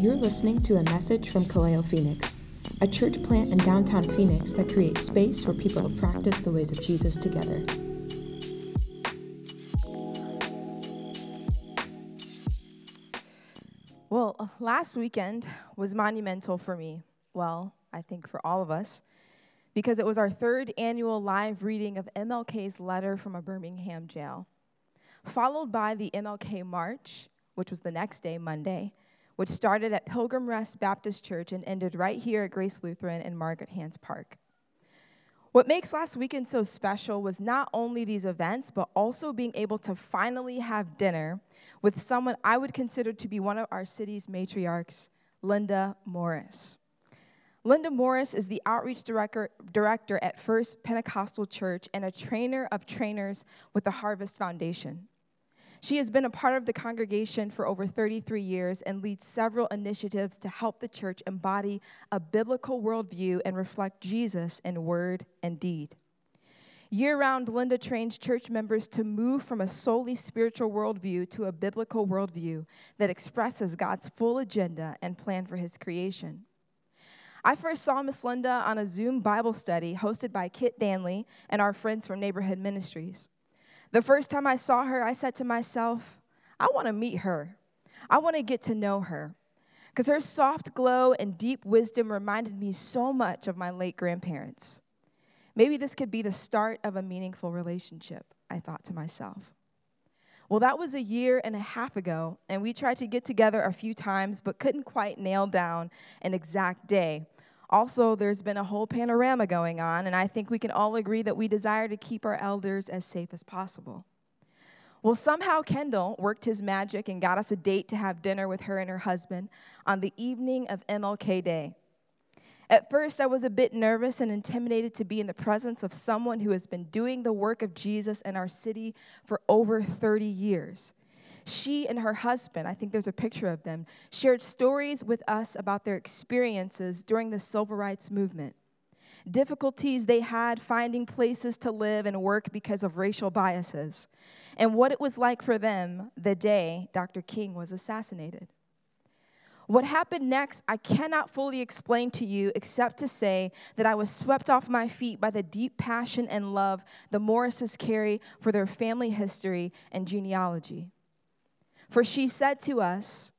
You're listening to a message from Kaleo Phoenix, a church plant in downtown Phoenix that creates space for people to practice the ways of Jesus together. Well, last weekend was monumental for me. Well, I think for all of us, because it was our third annual live reading of MLK's letter from a Birmingham jail, followed by the MLK March, which was the next day, Monday, which started at Pilgrim Rest Baptist Church and ended right here at Grace Lutheran in Margaret Hance Park. What makes last weekend so special was not only these events, but also being able to finally have dinner with someone I would consider to be one of our city's matriarchs, Linda Morris. Linda Morris is the outreach director, director at First Pentecostal Church and a trainer of trainers with the Harvest Foundation. She has been a part of the congregation for over 33 years and leads several initiatives to help the church embody a biblical worldview and reflect Jesus in word and deed. Year round, Linda trains church members to move from a solely spiritual worldview to a biblical worldview that expresses God's full agenda and plan for his creation. I first saw Miss Linda on a Zoom Bible study hosted by Kit Danley and our friends from Neighborhood Ministries. The first time I saw her, I said to myself, I want to meet her. I want to get to know her. Because her soft glow and deep wisdom reminded me so much of my late grandparents. Maybe this could be the start of a meaningful relationship, I thought to myself. Well, that was a year and a half ago, and we tried to get together a few times but couldn't quite nail down an exact day. Also, there's been a whole panorama going on, and I think we can all agree that we desire to keep our elders as safe as possible. Well, somehow Kendall worked his magic and got us a date to have dinner with her and her husband on the evening of MLK Day. At first, I was a bit nervous and intimidated to be in the presence of someone who has been doing the work of Jesus in our city for over 30 years. She and her husband, I think there's a picture of them, shared stories with us about their experiences during the civil rights movement. Difficulties they had finding places to live and work because of racial biases, and what it was like for them the day Dr. King was assassinated. What happened next, I cannot fully explain to you except to say that I was swept off my feet by the deep passion and love the Morrises carry for their family history and genealogy. For she said to us,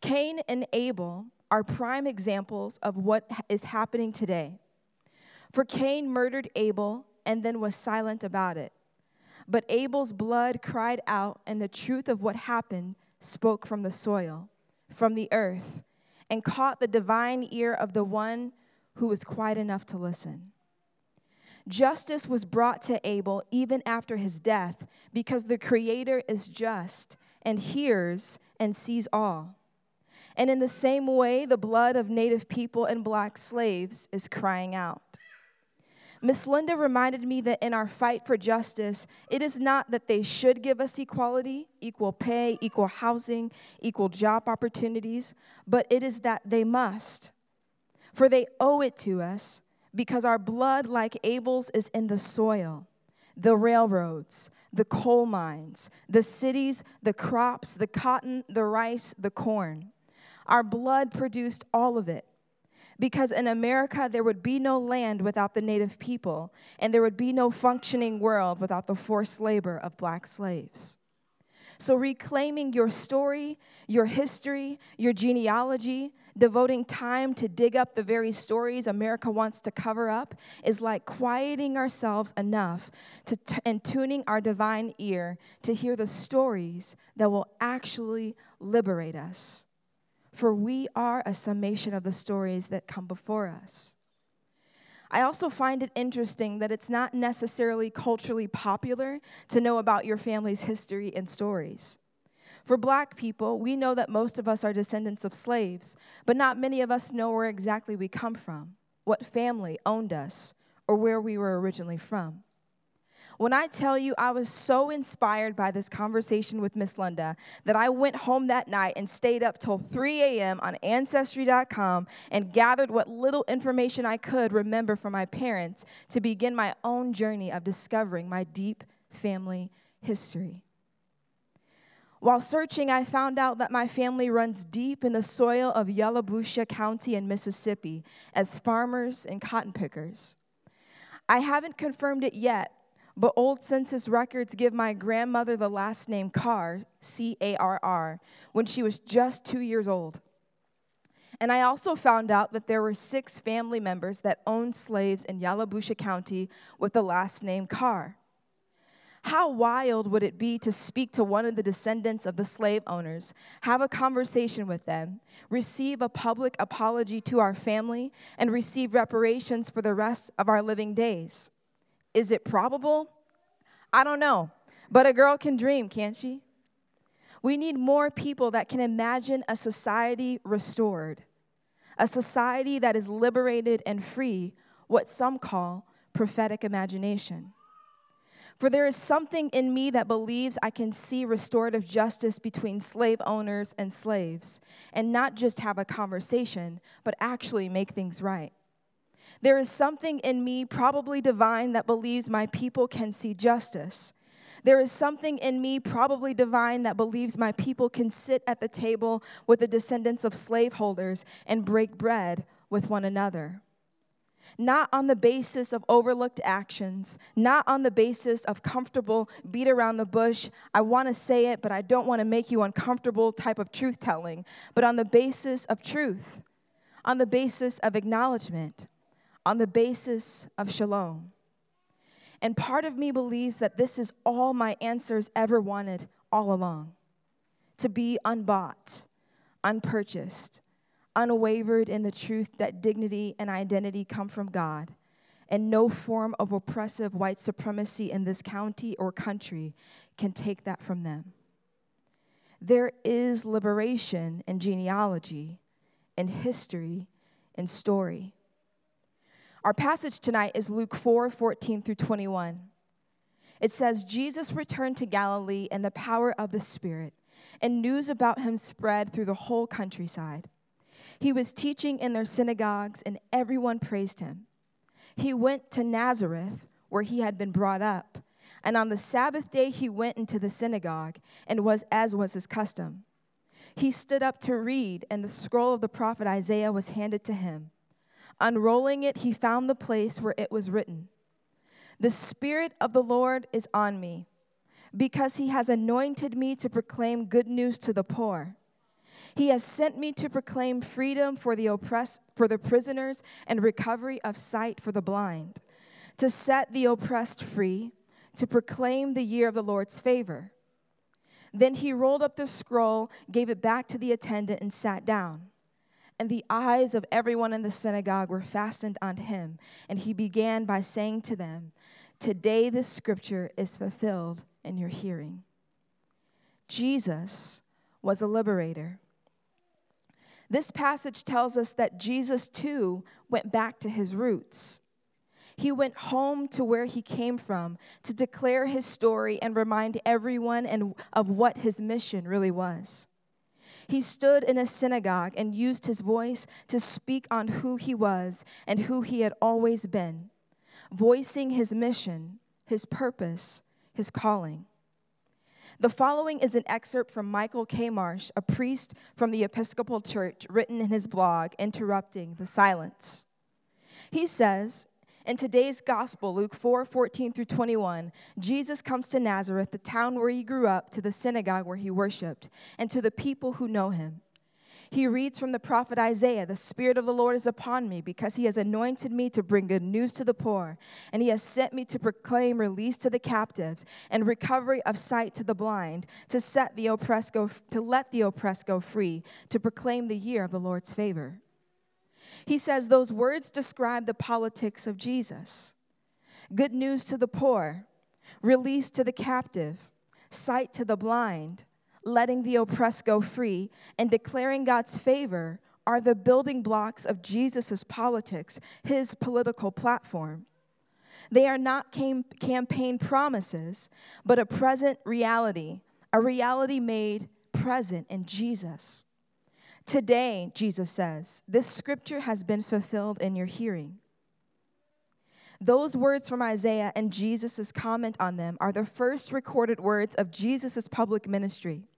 Cain and Abel are prime examples of what is happening today. For Cain murdered Abel and then was silent about it. But Abel's blood cried out, and the truth of what happened spoke from the soil, from the earth, and caught the divine ear of the one who was quiet enough to listen. Justice was brought to Abel even after his death because the Creator is just and hears and sees all. And in the same way, the blood of Native people and black slaves is crying out. Miss Linda reminded me that in our fight for justice, it is not that they should give us equality, equal pay, equal housing, equal job opportunities, but it is that they must. For they owe it to us because our blood, like Abel's, is in the soil the railroads, the coal mines, the cities, the crops, the cotton, the rice, the corn. Our blood produced all of it. Because in America, there would be no land without the native people, and there would be no functioning world without the forced labor of black slaves. So, reclaiming your story, your history, your genealogy, devoting time to dig up the very stories America wants to cover up, is like quieting ourselves enough to t- and tuning our divine ear to hear the stories that will actually liberate us. For we are a summation of the stories that come before us. I also find it interesting that it's not necessarily culturally popular to know about your family's history and stories. For black people, we know that most of us are descendants of slaves, but not many of us know where exactly we come from, what family owned us, or where we were originally from. When I tell you I was so inspired by this conversation with Miss Linda that I went home that night and stayed up till 3 a.m. on Ancestry.com and gathered what little information I could remember from my parents to begin my own journey of discovering my deep family history. While searching, I found out that my family runs deep in the soil of Yalobusha County in Mississippi as farmers and cotton pickers. I haven't confirmed it yet, but old census records give my grandmother the last name Carr, C A R R, when she was just two years old. And I also found out that there were six family members that owned slaves in Yalobusha County with the last name Carr. How wild would it be to speak to one of the descendants of the slave owners, have a conversation with them, receive a public apology to our family, and receive reparations for the rest of our living days? Is it probable? I don't know, but a girl can dream, can't she? We need more people that can imagine a society restored, a society that is liberated and free, what some call prophetic imagination. For there is something in me that believes I can see restorative justice between slave owners and slaves, and not just have a conversation, but actually make things right. There is something in me, probably divine, that believes my people can see justice. There is something in me, probably divine, that believes my people can sit at the table with the descendants of slaveholders and break bread with one another. Not on the basis of overlooked actions, not on the basis of comfortable beat around the bush, I want to say it, but I don't want to make you uncomfortable type of truth telling, but on the basis of truth, on the basis of acknowledgement, on the basis of shalom. And part of me believes that this is all my answers ever wanted all along to be unbought, unpurchased unwavered in the truth that dignity and identity come from God, and no form of oppressive white supremacy in this county or country can take that from them. There is liberation in genealogy, in history, in story. Our passage tonight is Luke 4 14 through 21. It says, Jesus returned to Galilee in the power of the Spirit, and news about him spread through the whole countryside. He was teaching in their synagogues, and everyone praised him. He went to Nazareth, where he had been brought up. And on the Sabbath day, he went into the synagogue, and was as was his custom. He stood up to read, and the scroll of the prophet Isaiah was handed to him. Unrolling it, he found the place where it was written The Spirit of the Lord is on me, because he has anointed me to proclaim good news to the poor. He has sent me to proclaim freedom for the oppressed, for the prisoners, and recovery of sight for the blind, to set the oppressed free, to proclaim the year of the Lord's favor. Then he rolled up the scroll, gave it back to the attendant, and sat down. And the eyes of everyone in the synagogue were fastened on him. And he began by saying to them, Today this scripture is fulfilled in your hearing. Jesus was a liberator. This passage tells us that Jesus too went back to his roots. He went home to where he came from to declare his story and remind everyone and of what his mission really was. He stood in a synagogue and used his voice to speak on who he was and who he had always been, voicing his mission, his purpose, his calling. The following is an excerpt from Michael K. Marsh, a priest from the Episcopal Church, written in his blog, Interrupting the Silence. He says, in today's gospel, Luke 4 14 through 21, Jesus comes to Nazareth, the town where he grew up, to the synagogue where he worshiped, and to the people who know him. He reads from the prophet Isaiah The Spirit of the Lord is upon me because he has anointed me to bring good news to the poor, and he has sent me to proclaim release to the captives and recovery of sight to the blind, to set the oppressed go, to let the oppressed go free, to proclaim the year of the Lord's favor. He says those words describe the politics of Jesus good news to the poor, release to the captive, sight to the blind letting the oppressed go free, and declaring God's favor are the building blocks of Jesus' politics, his political platform. They are not cam- campaign promises, but a present reality, a reality made present in Jesus. Today, Jesus says, this scripture has been fulfilled in your hearing. Those words from Isaiah and Jesus' comment on them are the first recorded words of Jesus' public ministry.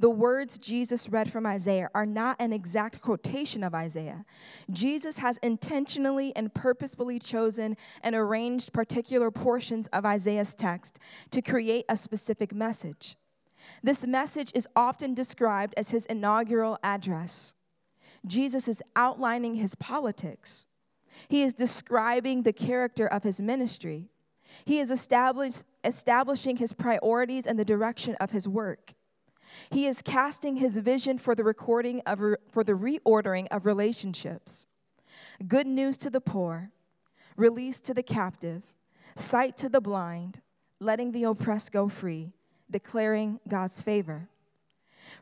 the words Jesus read from Isaiah are not an exact quotation of Isaiah. Jesus has intentionally and purposefully chosen and arranged particular portions of Isaiah's text to create a specific message. This message is often described as his inaugural address. Jesus is outlining his politics. He is describing the character of his ministry. He is establishing his priorities and the direction of his work. He is casting his vision for the recording of for the reordering of relationships. Good news to the poor, release to the captive, sight to the blind, letting the oppressed go free, declaring God's favor.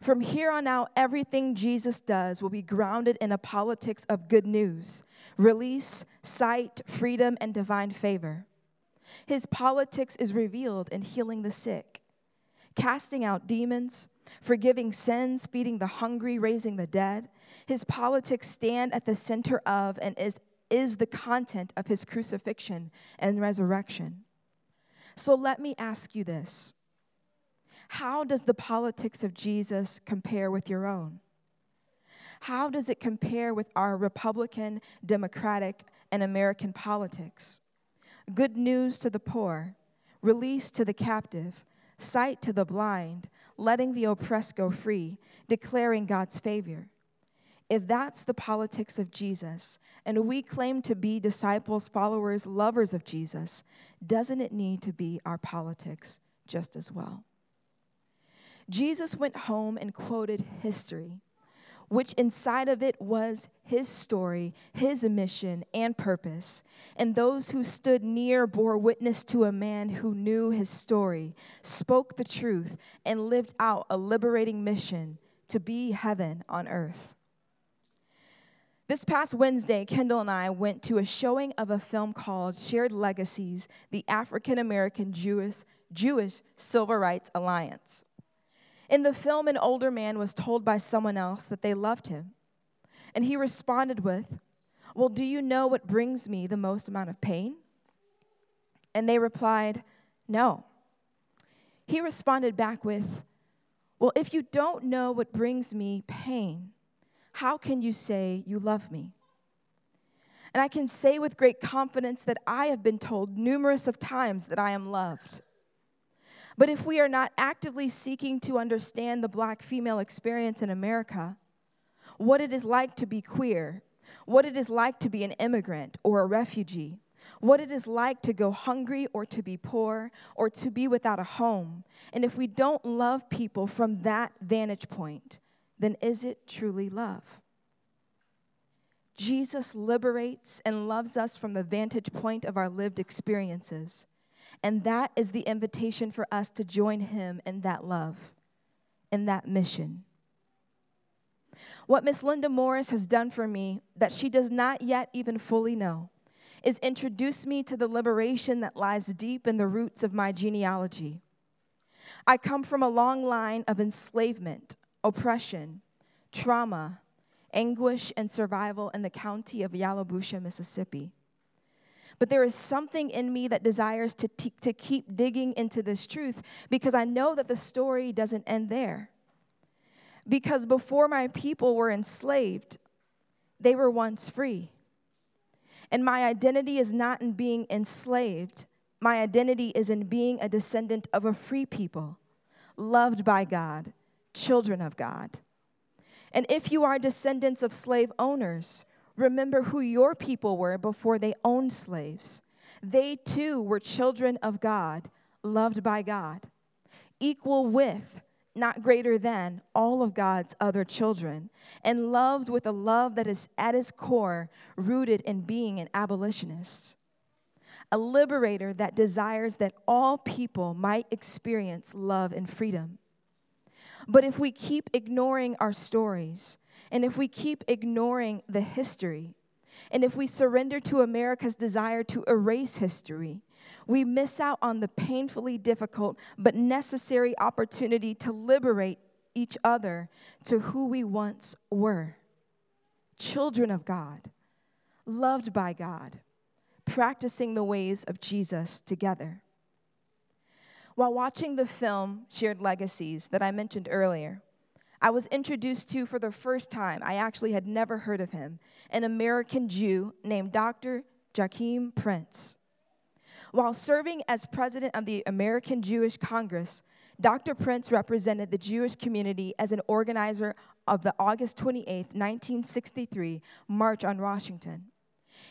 From here on out, everything Jesus does will be grounded in a politics of good news release, sight, freedom, and divine favor. His politics is revealed in healing the sick, casting out demons, forgiving sins, feeding the hungry, raising the dead. His politics stand at the center of and is, is the content of his crucifixion and resurrection. So let me ask you this How does the politics of Jesus compare with your own? How does it compare with our Republican, Democratic, and American politics? Good news to the poor, release to the captive, sight to the blind, letting the oppressed go free, declaring God's favor. If that's the politics of Jesus, and we claim to be disciples, followers, lovers of Jesus, doesn't it need to be our politics just as well? Jesus went home and quoted history which inside of it was his story, his mission, and purpose. And those who stood near bore witness to a man who knew his story, spoke the truth, and lived out a liberating mission to be heaven on earth. This past Wednesday, Kendall and I went to a showing of a film called Shared Legacies The African American Jewish, Jewish Civil Rights Alliance. In the film, an older man was told by someone else that they loved him. And he responded with, Well, do you know what brings me the most amount of pain? And they replied, No. He responded back with, Well, if you don't know what brings me pain, how can you say you love me? And I can say with great confidence that I have been told numerous of times that I am loved. But if we are not actively seeking to understand the black female experience in America, what it is like to be queer, what it is like to be an immigrant or a refugee, what it is like to go hungry or to be poor or to be without a home, and if we don't love people from that vantage point, then is it truly love? Jesus liberates and loves us from the vantage point of our lived experiences. And that is the invitation for us to join him in that love, in that mission. What Miss Linda Morris has done for me that she does not yet even fully know is introduce me to the liberation that lies deep in the roots of my genealogy. I come from a long line of enslavement, oppression, trauma, anguish, and survival in the county of Yalobusha, Mississippi. But there is something in me that desires to, t- to keep digging into this truth because I know that the story doesn't end there. Because before my people were enslaved, they were once free. And my identity is not in being enslaved, my identity is in being a descendant of a free people, loved by God, children of God. And if you are descendants of slave owners, Remember who your people were before they owned slaves. They too were children of God, loved by God, equal with, not greater than, all of God's other children, and loved with a love that is at its core rooted in being an abolitionist. A liberator that desires that all people might experience love and freedom. But if we keep ignoring our stories, and if we keep ignoring the history, and if we surrender to America's desire to erase history, we miss out on the painfully difficult but necessary opportunity to liberate each other to who we once were children of God, loved by God, practicing the ways of Jesus together. While watching the film Shared Legacies that I mentioned earlier, I was introduced to for the first time, I actually had never heard of him, an American Jew named Dr. Joachim Prinz. While serving as president of the American Jewish Congress, Dr. Prinz represented the Jewish community as an organizer of the August 28, 1963 March on Washington.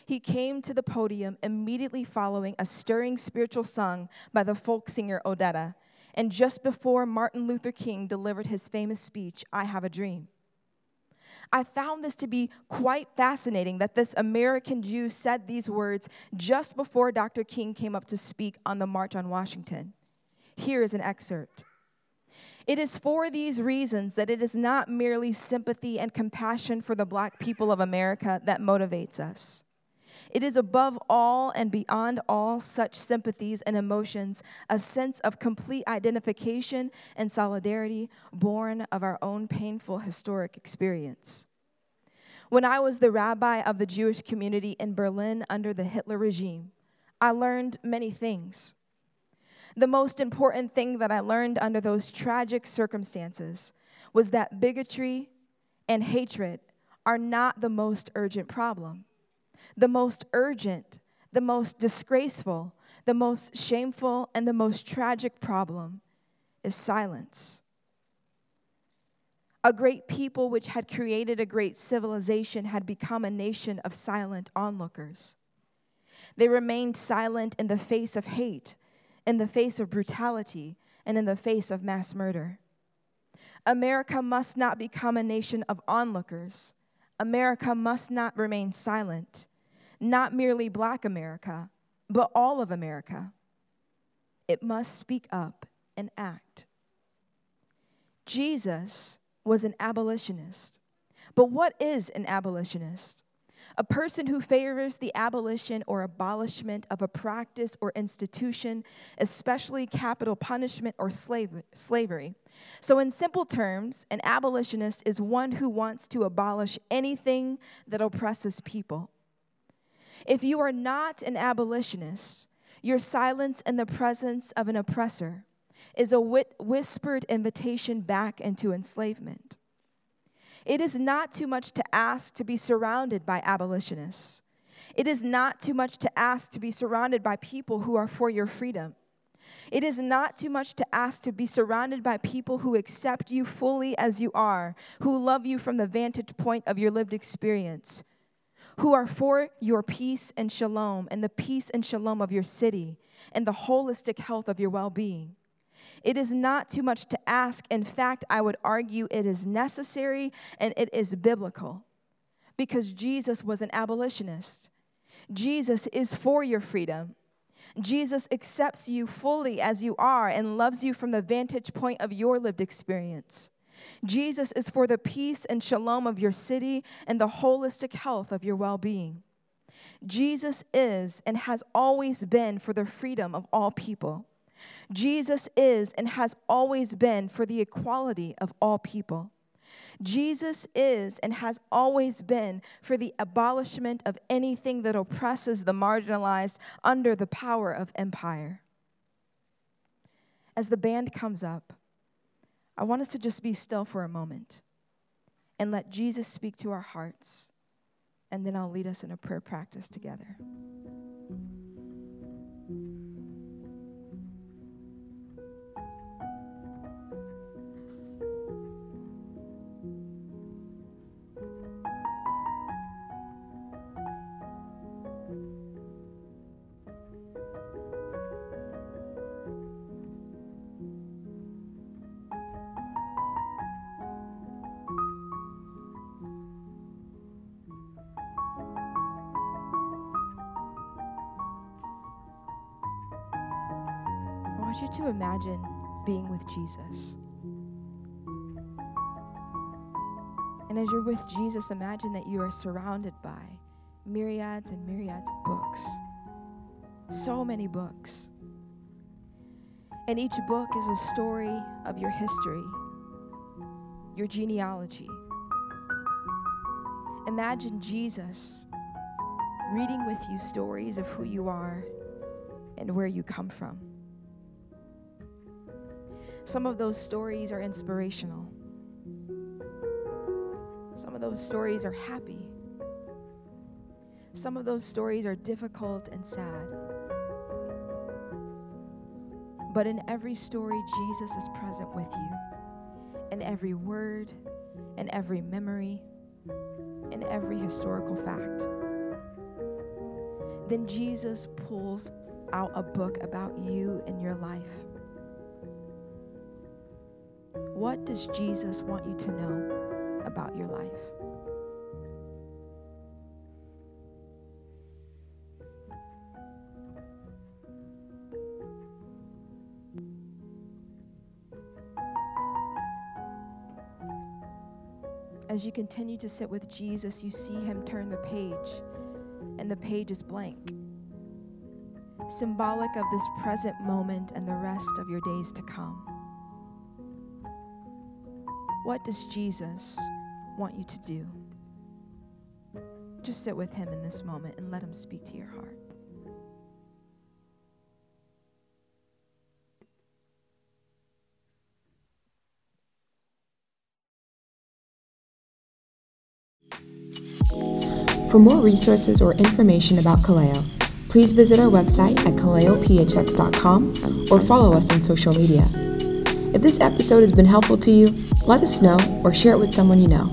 He came to the podium immediately following a stirring spiritual song by the folk singer Odetta, and just before Martin Luther King delivered his famous speech, I Have a Dream. I found this to be quite fascinating that this American Jew said these words just before Dr. King came up to speak on the March on Washington. Here is an excerpt. It is for these reasons that it is not merely sympathy and compassion for the black people of America that motivates us. It is above all and beyond all such sympathies and emotions a sense of complete identification and solidarity born of our own painful historic experience. When I was the rabbi of the Jewish community in Berlin under the Hitler regime, I learned many things. The most important thing that I learned under those tragic circumstances was that bigotry and hatred are not the most urgent problem the most urgent, the most disgraceful, the most shameful, and the most tragic problem is silence. A great people which had created a great civilization had become a nation of silent onlookers. They remained silent in the face of hate, in the face of brutality, and in the face of mass murder. America must not become a nation of onlookers. America must not remain silent not merely black America, but all of America. It must speak up and act. Jesus was an abolitionist. But what is an abolitionist? A person who favors the abolition or abolishment of a practice or institution, especially capital punishment or slavery. So, in simple terms, an abolitionist is one who wants to abolish anything that oppresses people. If you are not an abolitionist, your silence in the presence of an oppressor is a whispered invitation back into enslavement. It is not too much to ask to be surrounded by abolitionists. It is not too much to ask to be surrounded by people who are for your freedom. It is not too much to ask to be surrounded by people who accept you fully as you are, who love you from the vantage point of your lived experience, who are for your peace and shalom and the peace and shalom of your city and the holistic health of your well being. It is not too much to ask. In fact, I would argue it is necessary and it is biblical because Jesus was an abolitionist. Jesus is for your freedom. Jesus accepts you fully as you are and loves you from the vantage point of your lived experience. Jesus is for the peace and shalom of your city and the holistic health of your well being. Jesus is and has always been for the freedom of all people. Jesus is and has always been for the equality of all people. Jesus is and has always been for the abolishment of anything that oppresses the marginalized under the power of empire. As the band comes up, I want us to just be still for a moment and let Jesus speak to our hearts, and then I'll lead us in a prayer practice together. You to imagine being with Jesus. And as you're with Jesus, imagine that you are surrounded by myriads and myriads of books. So many books. And each book is a story of your history, your genealogy. Imagine Jesus reading with you stories of who you are and where you come from. Some of those stories are inspirational. Some of those stories are happy. Some of those stories are difficult and sad. But in every story, Jesus is present with you. In every word, in every memory, in every historical fact. Then Jesus pulls out a book about you and your life. What does Jesus want you to know about your life? As you continue to sit with Jesus, you see him turn the page, and the page is blank. Symbolic of this present moment and the rest of your days to come. What does Jesus want you to do? Just sit with him in this moment and let him speak to your heart. For more resources or information about Kaleo, please visit our website at kaleophx.com or follow us on social media. If this episode has been helpful to you, let us know or share it with someone you know.